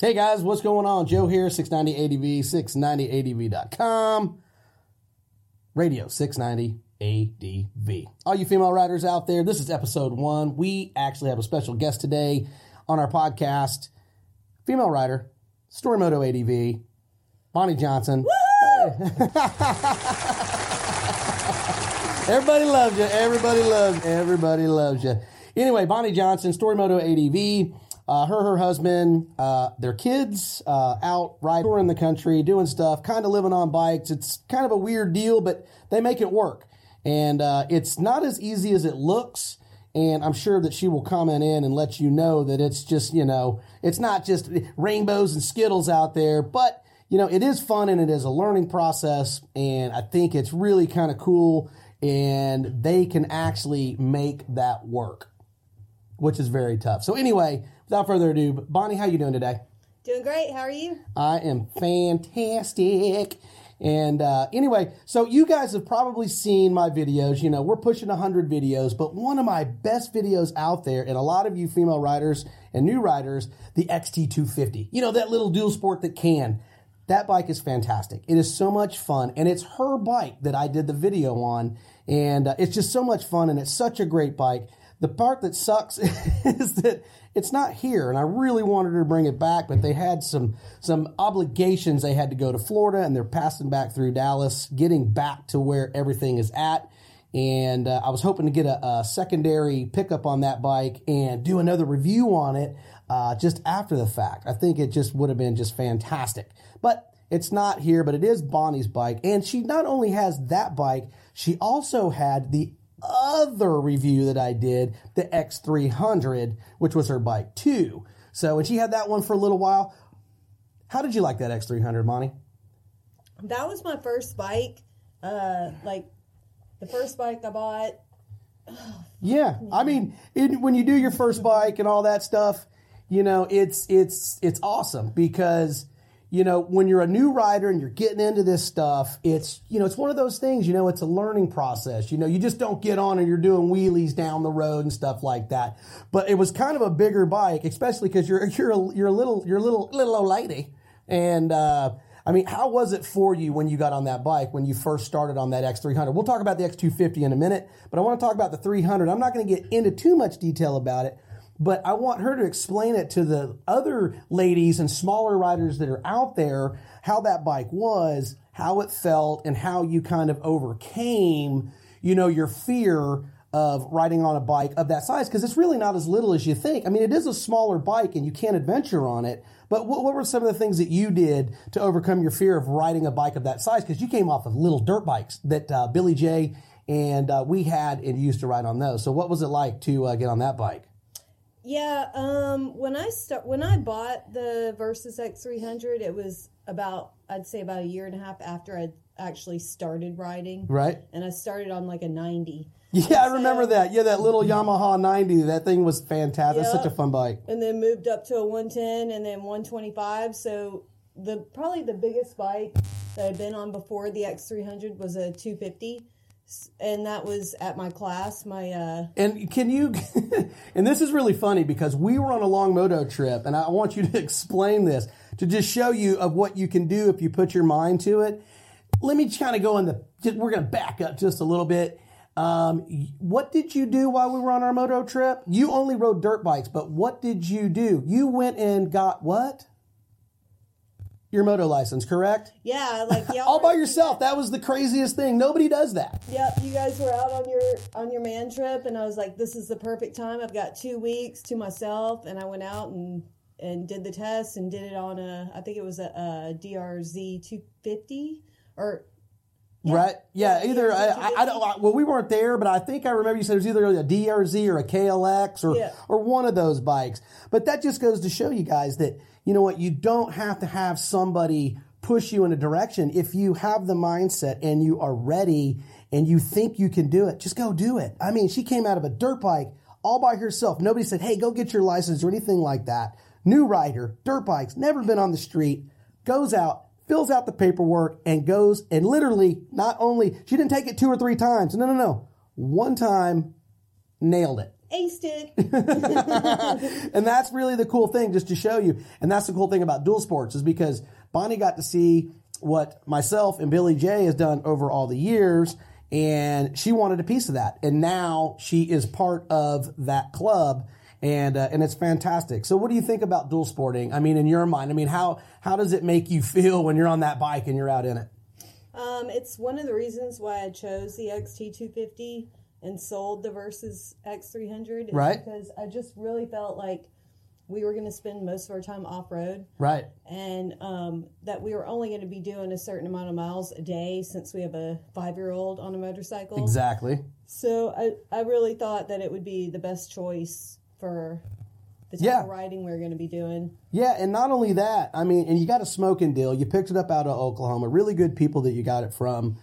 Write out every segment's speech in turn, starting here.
Hey guys, what's going on? Joe here, 690ADV, 690ADV.com, radio 690ADV. All you female writers out there, this is episode one. We actually have a special guest today on our podcast, female writer, Storymoto ADV, Bonnie Johnson. Everybody loves you. Everybody loves. Everybody loves you. Anyway, Bonnie Johnson, Storymoto ADV. Uh, her, her husband, uh, their kids uh, out riding touring the country, doing stuff, kind of living on bikes. It's kind of a weird deal, but they make it work. And uh, it's not as easy as it looks. And I'm sure that she will comment in and let you know that it's just, you know, it's not just rainbows and skittles out there, but, you know, it is fun and it is a learning process. And I think it's really kind of cool. And they can actually make that work which is very tough. So anyway, without further ado, Bonnie, how you doing today? Doing great. How are you? I am fantastic. And uh, anyway, so you guys have probably seen my videos. You know, we're pushing 100 videos, but one of my best videos out there, and a lot of you female riders and new riders, the XT250. You know, that little dual sport that can. That bike is fantastic. It is so much fun, and it's her bike that I did the video on, and uh, it's just so much fun, and it's such a great bike. The part that sucks is that it's not here, and I really wanted to bring it back, but they had some some obligations. They had to go to Florida, and they're passing back through Dallas, getting back to where everything is at. And uh, I was hoping to get a, a, secondary pickup on that bike and do another review on it uh, just after the fact. I think it just would have been just fantastic, but. It's not here, but it is Bonnie's bike. And she not only has that bike, she also had the other review that I did, the X300, which was her bike too. So, and she had that one for a little while. How did you like that X300, Monty? That was my first bike. Uh, like the first bike I bought. yeah, I mean, it, when you do your first bike and all that stuff, you know, it's it's it's awesome because you know, when you're a new rider and you're getting into this stuff, it's, you know, it's one of those things, you know, it's a learning process. You know, you just don't get on and you're doing wheelies down the road and stuff like that. But it was kind of a bigger bike, especially because you're, you're, a, you're a little, you're a little, little old lady. And, uh, I mean, how was it for you when you got on that bike when you first started on that X300? We'll talk about the X250 in a minute, but I want to talk about the 300. I'm not going to get into too much detail about it, but I want her to explain it to the other ladies and smaller riders that are out there how that bike was, how it felt, and how you kind of overcame, you know, your fear of riding on a bike of that size because it's really not as little as you think. I mean, it is a smaller bike and you can't adventure on it. But what, what were some of the things that you did to overcome your fear of riding a bike of that size? Because you came off of little dirt bikes that uh, Billy J and uh, we had and used to ride on those. So what was it like to uh, get on that bike? Yeah, um, when I start when I bought the Versys X300, it was about I'd say about a year and a half after I actually started riding. Right. And I started on like a 90. Yeah, I remember that. Yeah, that little Yamaha 90. That thing was fantastic. Yep. Such a fun bike. And then moved up to a 110 and then 125. So the probably the biggest bike that I'd been on before the X300 was a 250 and that was at my class my uh and can you and this is really funny because we were on a long moto trip and i want you to explain this to just show you of what you can do if you put your mind to it. Let me kind of go in the. Just, we're going to back up just a little bit. Um, what did you do while we were on our moto trip? You only rode dirt bikes, but what did you do? You went and got what? Your moto license, correct? Yeah, like y'all All by yourself. That was the craziest thing. Nobody does that. Yep, you guys were out on your on your man trip, and I was like, "This is the perfect time. I've got two weeks to myself." And I went out and and did the test and did it on a, I think it was a, a DRZ 250 or Right? Yeah. Yeah, Either yeah, I, I, I don't. I- Well, we weren't there, but I think I remember you said it was either a DRZ or a KLX or Yeah. or one of those bikes. But that just goes to show you guys that you know what you don't have to have somebody push you in a direction if you have the mindset and you are ready and you think you can do it. Just go do it. I mean, she came out of a dirt bike all by herself. Nobody said, "Hey, go get your license" or anything like that. New rider, dirt bikes, never been on the street, goes out fills out the paperwork and goes and literally not only she didn't take it two or three times. No no no. One time nailed it. Aced it. and that's really the cool thing just to show you. And that's the cool thing about dual sports is because bonnie got to see what myself and billy j has done over all the years and she wanted a piece of that. And now she is part of that club and uh, and it's fantastic so what do you think about dual sporting i mean in your mind i mean how how does it make you feel when you're on that bike and you're out in it Um, it's one of the reasons why I chose the XT250 and sold the Versys X300. Right. Because I just really felt like we were going to spend most of our time off road right and um, that we were only going to be doing a certain amount of miles a day since we have a five year old on a motorcycle. exactly So I, I really thought that it would be the best choice for the type Yeah. of riding we are going to be doing. Yeah, and not only that, I mean, and you got a smoking deal. You picked it up out of Oklahoma. Really good people that you got it from.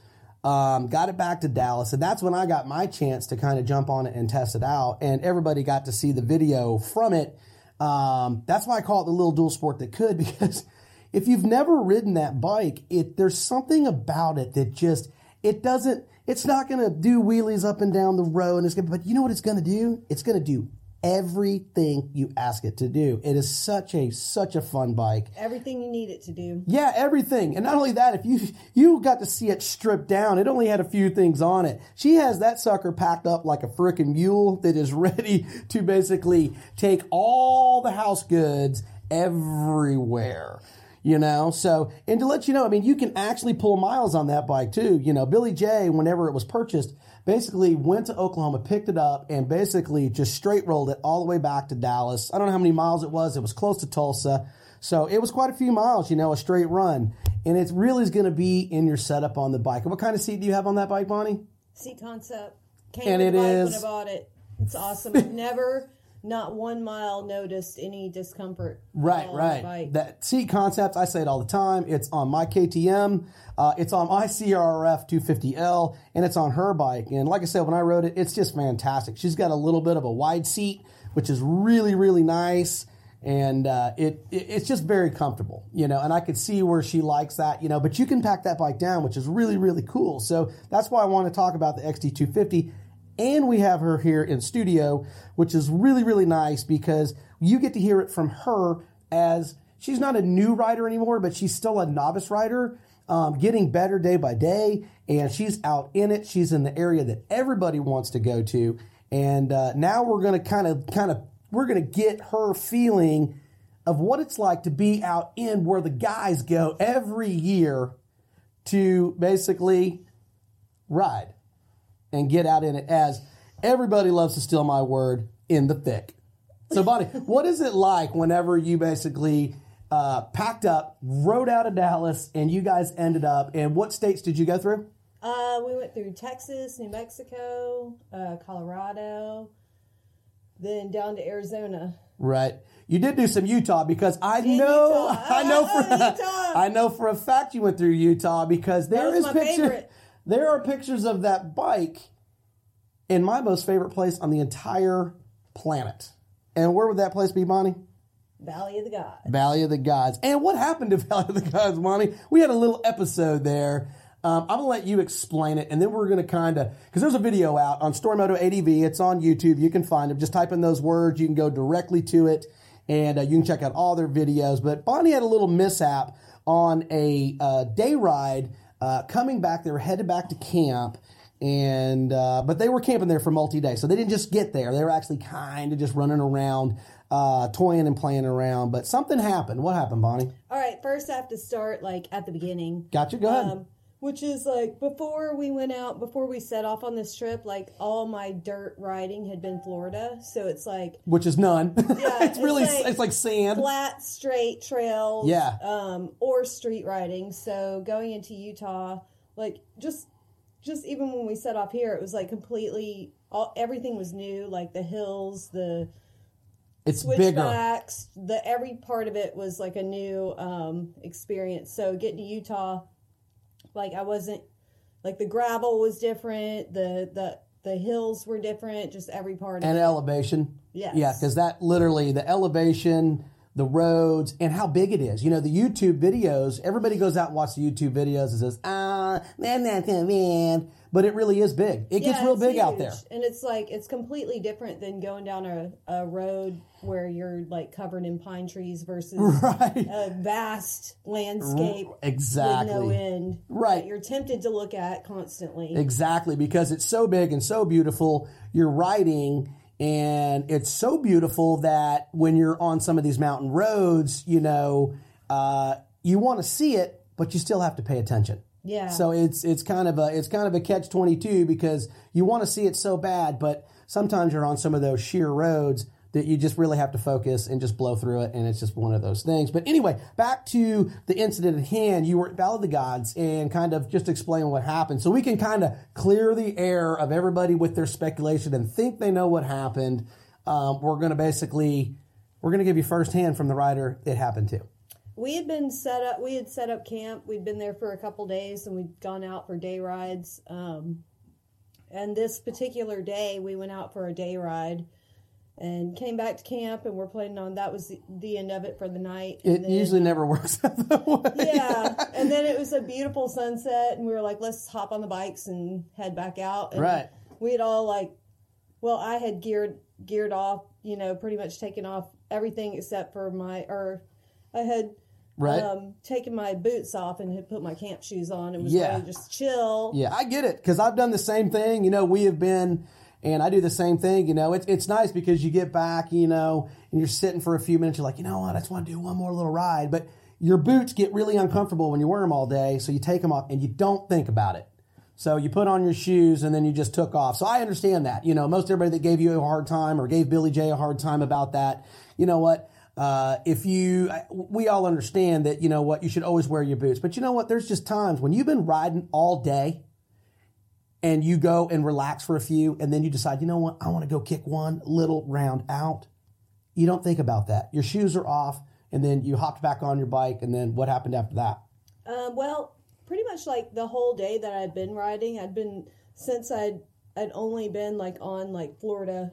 Um, got it back to Dallas, and that's when I got my chance to kind of jump on it and test it out. And everybody got to see the video from it. Um, that's why I call it the little dual sport that could, because if you've never ridden that bike, it there's something about it that just it doesn't. It's not going to do wheelies up and down the road, and it's going. But you know what it's going to do? It's going to do everything you ask it to do. It is such a such a fun bike. Everything you need it to do. Yeah, everything. And not only that, if you you got to see it stripped down, it only had a few things on it. She has that sucker packed up like a freaking mule that is ready to basically take all the house goods everywhere. You know, so and to let you know, I mean, you can actually pull miles on that bike too. You know, Billy J, whenever it was purchased, basically went to Oklahoma, picked it up, and basically just straight rolled it all the way back to Dallas. I don't know how many miles it was. It was close to Tulsa. So it was quite a few miles, you know, a straight run. And it really is going to be in your setup on the bike. What kind of seat do you have on that bike, Bonnie? Seat concept. Came And it bike when I bought it. It's awesome. I've never, not one mile, noticed any discomfort. Right, right. That seat concept, I say it all the time. It's on my KTM, uh, it's on my CRF 250L, and it's on her bike. And like I said, when I rode it, it's just fantastic. She's got a little bit of a wide seat, which is really, really nice. And uh, it, it it's just very comfortable, you know. And I could see where she likes that, you know. But you can pack that bike down, which is really, really cool. So that's why I want to talk about the XT250 and we have her here in studio, which is really, really nice because you get to hear it from her as she's not a new writer anymore, but she's still a novice writer, um, getting better day by day. And she's out in it. She's in the area that everybody wants to go to. And uh, now we're going to kind of, kind of, we're going to get her feeling of what it's like to be out in where the guys go every year to basically ride and get out in it as everybody loves to steal my word in the thick. So, Bonnie, what is it like whenever you basically uh, packed up, rode out of Dallas, and you guys ended up? And what states did you go through? Uh, we went through Texas, New Mexico, uh, Colorado, then down to Arizona. Right. You did do some Utah because I know Utah. I know for Utah. I know for a fact you went through Utah because there is my picture favorite. There are pictures of that bike in my most favorite place on the entire planet. And where would that place be, Bonnie? Valley of the Gods. Valley of the Gods. And what happened to Valley of the Gods, Bonnie? We had a little episode there. Um, I'm gonna let you explain it, and then we're gonna kind of because there's a video out on Storymoto ADV. It's on YouTube. You can find it. Just type in those words. You can go directly to it, and uh, you can check out all their videos. But Bonnie had a little mishap on a uh, day ride uh, coming back. They were headed back to camp. And uh, but they were camping there for multi day, so they didn't just get there. They were actually kind of just running around, uh, toying and playing around. But something happened. What happened, Bonnie? All right, first I have to start like at the beginning. Gotcha. Go ahead. Um, which is like before we went out, before we set off on this trip, like all my dirt riding had been Florida. So it's like Which is none. Yeah, it's really it's like it's like sand. flat, straight trails. Yeah. Um, or street riding. So going into Utah, like just just even when we set off here, it was like completely all everything was new, like the hills, the It's bigger. switchbacks, the every part of it was like a new um, experience. So getting to Utah, like I wasn't like the gravel was different, the the the hills were different, just every part and it. elevation. Yes. Yeah, because that literally the elevation, the roads, and how big it is. You know, the YouTube videos. Everybody goes out and watches the YouTube videos and says, "Ah, man, that man," but it really is big. It gets real big out there. and it's like it's completely different than going down a, a road where you're like covered in pine trees versus Right. a vast landscape Exactly. with no end. Right. that you're tempted to look at constantly. Exactly, because it's so big and so beautiful. You're riding, and it's so beautiful that when you're on some of these mountain roads, you know, uh, you want to see it, but you still have to pay attention. Yeah. So it's it's kind of a it's kind of a catch twenty two because you want to see it so bad, but sometimes you're on some of those sheer roads that you just really have to focus and just blow through it, and it's just one of those things. But anyway, back to the incident at hand. You were at Valley of the Gods and kind of just explain what happened, so we can kind of clear the air of everybody with their speculation and think they know what happened. Um, we're going to basically we're going to give you firsthand from the writer it happened to. We had been set up we had set up camp we'd been there for a couple days and we'd gone out for day rides um, and this particular day we went out for a day ride and came back to camp and we're planning on that was the, the end of it for the night It then, usually never works out that way. yeah and then it was a beautiful sunset and we were like let's hop on the bikes and head back out and Right. we had all like well i had geared geared off you know pretty much taken off everything except for my or i had Right. um, taken my boots off and had put my camp shoes on and was Yeah. ready to just chill. Yeah, I get it because I've done the same thing. You know, we have been, and I do the same thing. You know, it's it's nice because you get back, you know, and you're sitting for a few minutes. You're like, you know what, I just want to do one more little ride. But your boots get really uncomfortable when you wear them all day, so you take them off and you don't think about it. So you put on your shoes and then you just took off. So I understand that. You know, most everybody that gave you a hard time or gave Billy J a hard time about that, you know what? Uh, if you, we all understand that, you know what, you should always wear your boots. But you know what? There's just times when you've been riding all day and you go and relax for a few and then you decide, you know what, I want to go kick one little round out. You don't think about that. Your shoes are off and then you hopped back on your bike and then what happened after that? Um, well, pretty much like the whole day that I'd been riding, I'd been since I'd I'd only been like on like Florida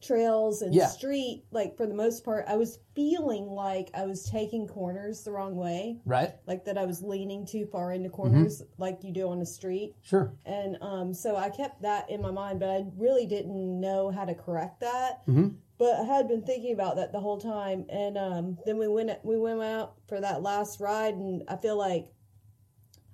trails and Yeah. street like for the most part I was feeling like I was taking corners the wrong way Right? like that I was leaning too far into corners like you do on the street Sure. and um, so I kept that in my mind, but I really didn't know how to correct that. Mm-hmm. But I had been thinking about that the whole time, and um, then we went we went out for that last ride, and I feel like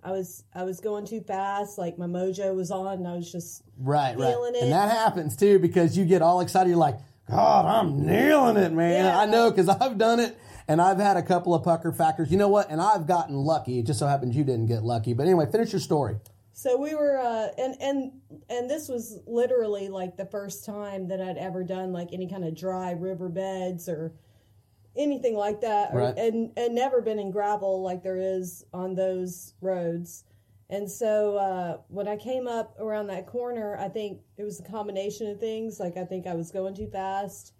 I was I was going too fast, like my mojo was on, and I was just Right, right. It. And that happens too because you get all excited. You're like, God, I'm nailing it, man. Yeah. I know because I've done it and I've had a couple of pucker factors. You know what? And I've gotten lucky. It just so happens you didn't get lucky. But anyway, finish your story. So we were, uh, and and and this was literally like the first time that I'd ever done like any kind of dry riverbeds or anything like that, or, Right. and and never been in gravel like there is on those roads. And so uh, when I came up around that corner, I think it was a combination of things. Like I think I was going too fast,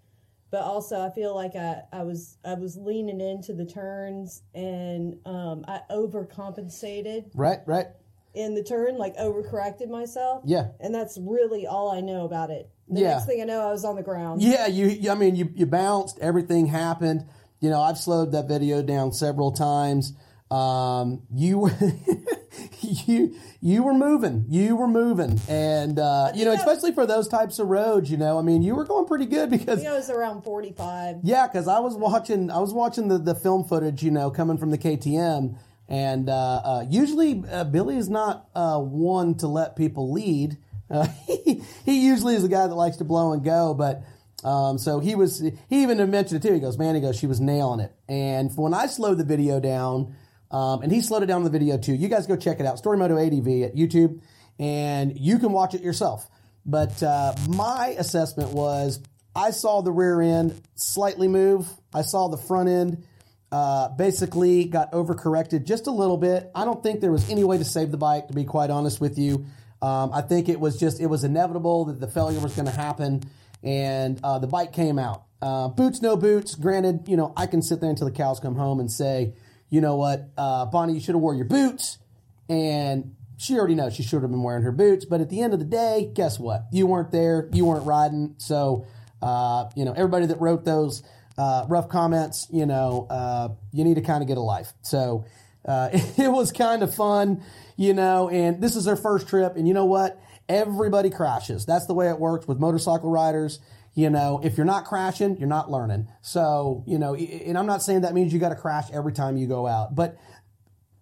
but also I feel like I, I was I was leaning into the turns and um, I overcompensated Right, right. in the turn, like overcorrected myself. Yeah. And that's really all I know about it. The Yeah. next thing I know, I was on the ground. Yeah, you. I mean, you you bounced. Everything happened. You know, I've slowed that video down several times. Um, you you you were moving, you were moving, and uh, you know, especially for those types of roads, you know, I mean, you were going pretty good I because think I was around 45. yeah, because I was watching, I was watching the, the film footage, you know, coming from the KTM, and uh, uh, usually uh, Billy is not uh, one to let people lead. Uh, he, he usually is the guy that likes to blow and go, but um, so he was. He even mentioned it too. He goes, "Man," he goes, "She was nailing it." And when I slowed the video down, um, and he slowed it down the video too. You guys go check it out, Story Moto ADV at YouTube, and you can watch it yourself. But uh, my assessment was I saw the rear end slightly move. I saw the front end uh, basically got overcorrected just a little bit. I don't think there was any way to save the bike, to be quite honest with you. Um, I think it was just, it was inevitable that the failure was going to happen, and uh, the bike came out. Uh, boots, no boots. Granted, you know, I can sit there until the cows come home and say, you know what, uh, Bonnie, you should have wore your boots. And she already knows she should have been wearing her boots. But at the end of the day, guess what? You weren't there. You weren't riding. So, uh, you know, everybody that wrote those uh, rough comments, you know, uh, you need to kind of get a life. So uh, it was kind of fun, you know, and this is their first trip. And you know what? Everybody crashes. That's the way it works with motorcycle riders. You know, if you're not crashing, you're not learning. So, you know, and I'm not saying that means you got to crash every time you go out, but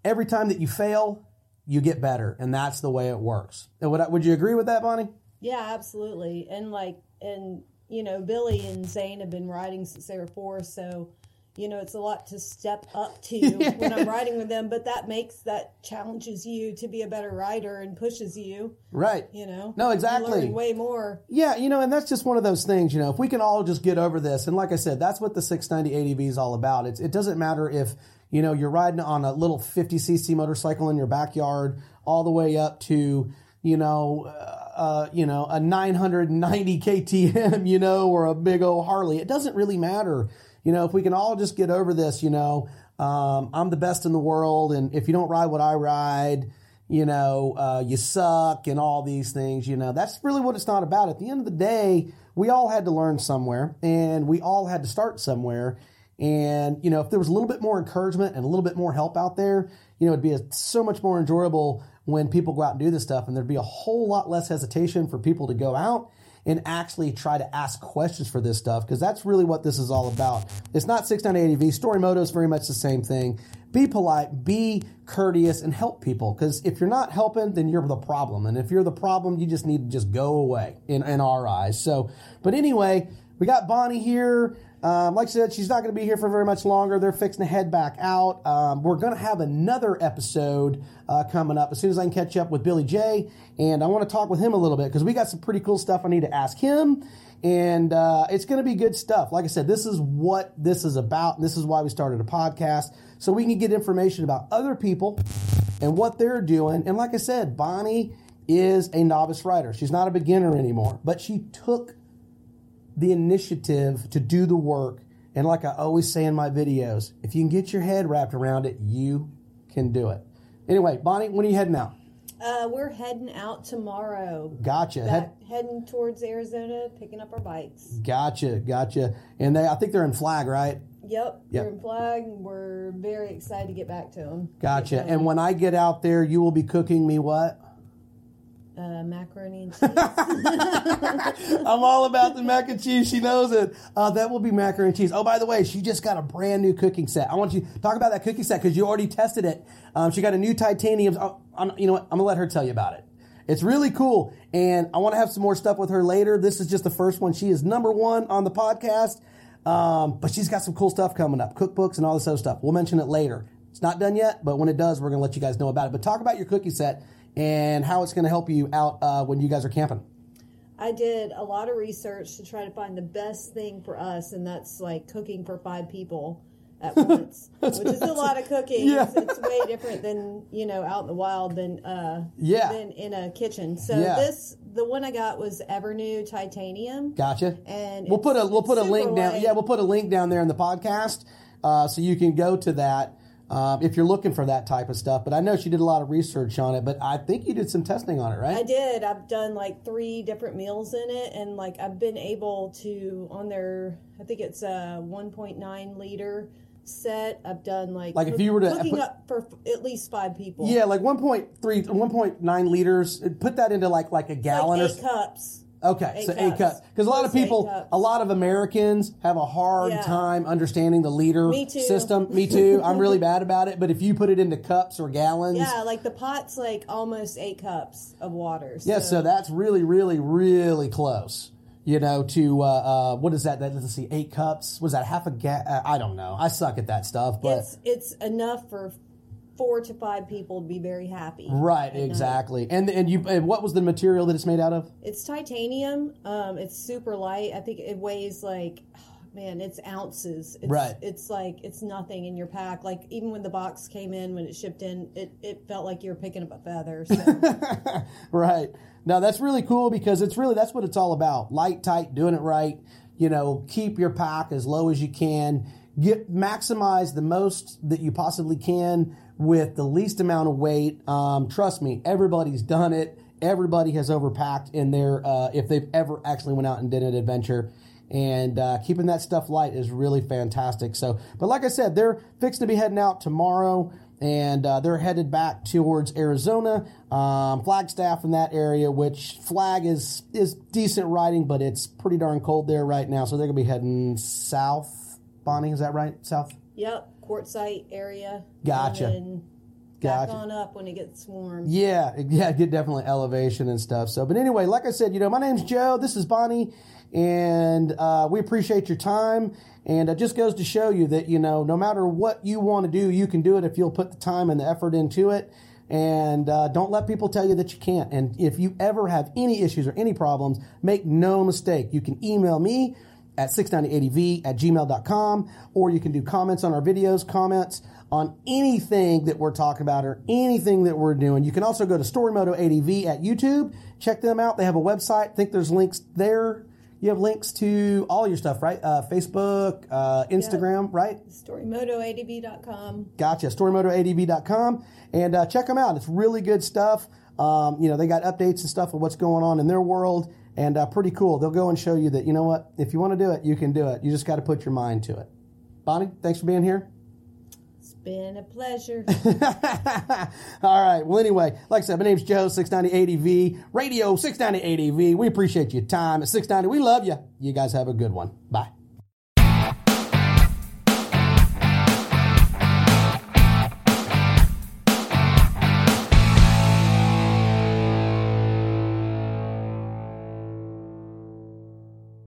every time that you fail, you get better, and that's the way it works. Would, would you agree with that, Bonnie? Yeah, absolutely. And like, and you know, Billy and Zane have been riding since they were four, so you know, it's a lot to step up to when I'm riding with them. But that makes that challenges you to be a better rider and pushes you. Right. You know, No, exactly. way more. Yeah, you know, and that's just one of those things, you know, if we can all just get over this, and like I said, that's what the 690 ADV is all about. It's, it doesn't matter if, you know, you're riding on a little 50cc motorcycle in your backyard all the way up to, you know, uh, uh, you know, a 990 KTM, you know, or a big old Harley. It doesn't really matter. You know, if we can all just get over this, you know, um, I'm the best in the world, and if you don't ride what I ride, you know, uh, you suck and all these things, you know, that's really what it's not about. At the end of the day, we all had to learn somewhere and we all had to start somewhere. And, you know, if there was a little bit more encouragement and a little bit more help out there, you know, it'd be a, so much more enjoyable when people go out and do this stuff and there'd be a whole lot less hesitation for people to go out and actually try to ask questions for this stuff because that's really what this is all about. It's not 690 ADV. Story Moto is very much the same thing. Be polite, be courteous, and help people because if you're not helping, then you're the problem. And if you're the problem, you just need to just go away in, in our eyes. So, but anyway, we got Bonnie here. Um, like I said, she's not going to be here for very much longer. They're fixing to head back out. Um, we're going to have another episode uh, coming up as soon as I can catch up with Billy J. And I want to talk with him a little bit because we got some pretty cool stuff I need to ask him. And uh, it's going to be good stuff. Like I said, this is what this is about. And this is why we started a podcast. So we can get information about other people and what they're doing. And like I said, Bonnie is a novice writer. She's not a beginner anymore, but she took the initiative to do the work. And like I always say in my videos, if you can get your head wrapped around it, you can do it. Anyway, Bonnie, when are you heading out? Uh, we're heading out tomorrow. Gotcha. Back, Head, heading towards Arizona, picking up our bikes. gotcha. Gotcha. And they, I think they're in Flag, right? Yep, Yep. we're in Flag. We're very excited to get back to them. Gotcha. And when I get out there, you will be cooking me what? Uh, macaroni and cheese. I'm all about the mac and cheese. She knows it. Uh, that will be macaroni and cheese. Oh, by the way, she just got a brand new cooking set. I want you to talk about that cooking set because you already tested it. Um, she got a new titanium. Oh, you know what? I'm gonna let her tell you about it. It's really cool, and I want to have some more stuff with her later. This is just the first one. She is number one on the podcast, um, but she's got some cool stuff coming up, cookbooks and all this other stuff. We'll mention it later. It's not done yet, but when it does, we're gonna let you guys know about it. But talk about your cookie set and how it's gonna help you out uh, when you guys are camping. I did a lot of research to try to find the best thing for us, and that's like cooking for five people at once, which is a lot of cooking. Yeah. It's, it's way different than you know out in the wild than uh, Yeah. than in a kitchen. So Yeah. this the one I got was Evernew titanium. Gotcha. And we'll put a we'll put a link down. light. Yeah, we'll put a link down there in the podcast, uh, so you can go to that um, if you're looking for that type of stuff. But I know she did a lot of research on it. But I think you did some testing on it, right? I did. I've done like three different meals in it, and like I've been able to on their. I think it's a 1.9 liter set. I've done like Like if you were to put- up for at least five people. Yeah, like 1.3, 1.9 liters. Put that into like like a like gallon or cups. Okay, Eight so eight cups. cups. Because a lot of Close to eight people, a lot of Americans have a hard Yeah. time understanding the liter Me too. system. Me too. I'm really bad about it. But if you put it into cups or gallons, Yeah, like the pot's like almost eight cups of water. yeah, so that's really, really, really close. You know, to uh, uh, what is that? That let's see, eight cups. Was that half a ga? Uh, I don't know. I suck at that stuff, but it's it's enough for four to five people would be very happy. right, exactly. And and you, and what was the material that it's made out of? It's titanium. Um, it's super light. I think it weighs like, man, it's ounces. It's, Right. It's like it's nothing in your pack. Like even when the box came in, when it shipped in, it, it felt like you were picking up a feather. So. Right. Now that's really cool because it's really that's what it's all about. Light, tight, doing it right. You know, keep your pack as low as you can. Get maximize the most that you possibly can with the least amount of weight. Um, trust me, everybody's done it. Everybody has overpacked in their uh, if they've ever actually went out and did an adventure. And uh, keeping that stuff light is really fantastic. So, but like I said, they're fixed to be heading out tomorrow and uh, they're headed back towards Arizona, um, Flagstaff in that area. Which Flag is is decent riding, but it's pretty darn cold there right now. So they're gonna be heading south. Bonnie, is that right? South. yep, Quartzsite area. Gotcha. And then back Gotcha. on up when it gets warm. Yeah, yeah, get definitely elevation and stuff. So, but anyway, like I said, you know, my name's Joe. This is Bonnie, and uh, we appreciate your time. And it just goes to show you that you know, no matter what you want to do, you can do it if you'll put the time and the effort into it. And uh, don't let people tell you that you can't. And if you ever have any issues or any problems, make no mistake. You can email me at 690ADV at gmail.com, or you can do comments on our videos, comments on anything that we're talking about or anything that we're doing. You can also go to Storymoto ADV at YouTube. Check them out. They have a website. I think there's links there. You have links to all your stuff, right? Uh, Facebook, uh, Instagram, right? StoryMotoADV.com. Gotcha. StoryMotoADV.com. And uh, check them out. It's really good stuff. Um, you know, they got updates and stuff of what's going on in their world. And uh, pretty cool. They'll go and show you that, you know what? If you want to do it, you can do it. You just got to put your mind to it. Bonnie, thanks for being here. It's been a pleasure. All right. Well, anyway, like I said, my name's Joe, 690 ADV, Radio 690 ADV. We appreciate your time at 690. We love you. You guys have a good one. Bye.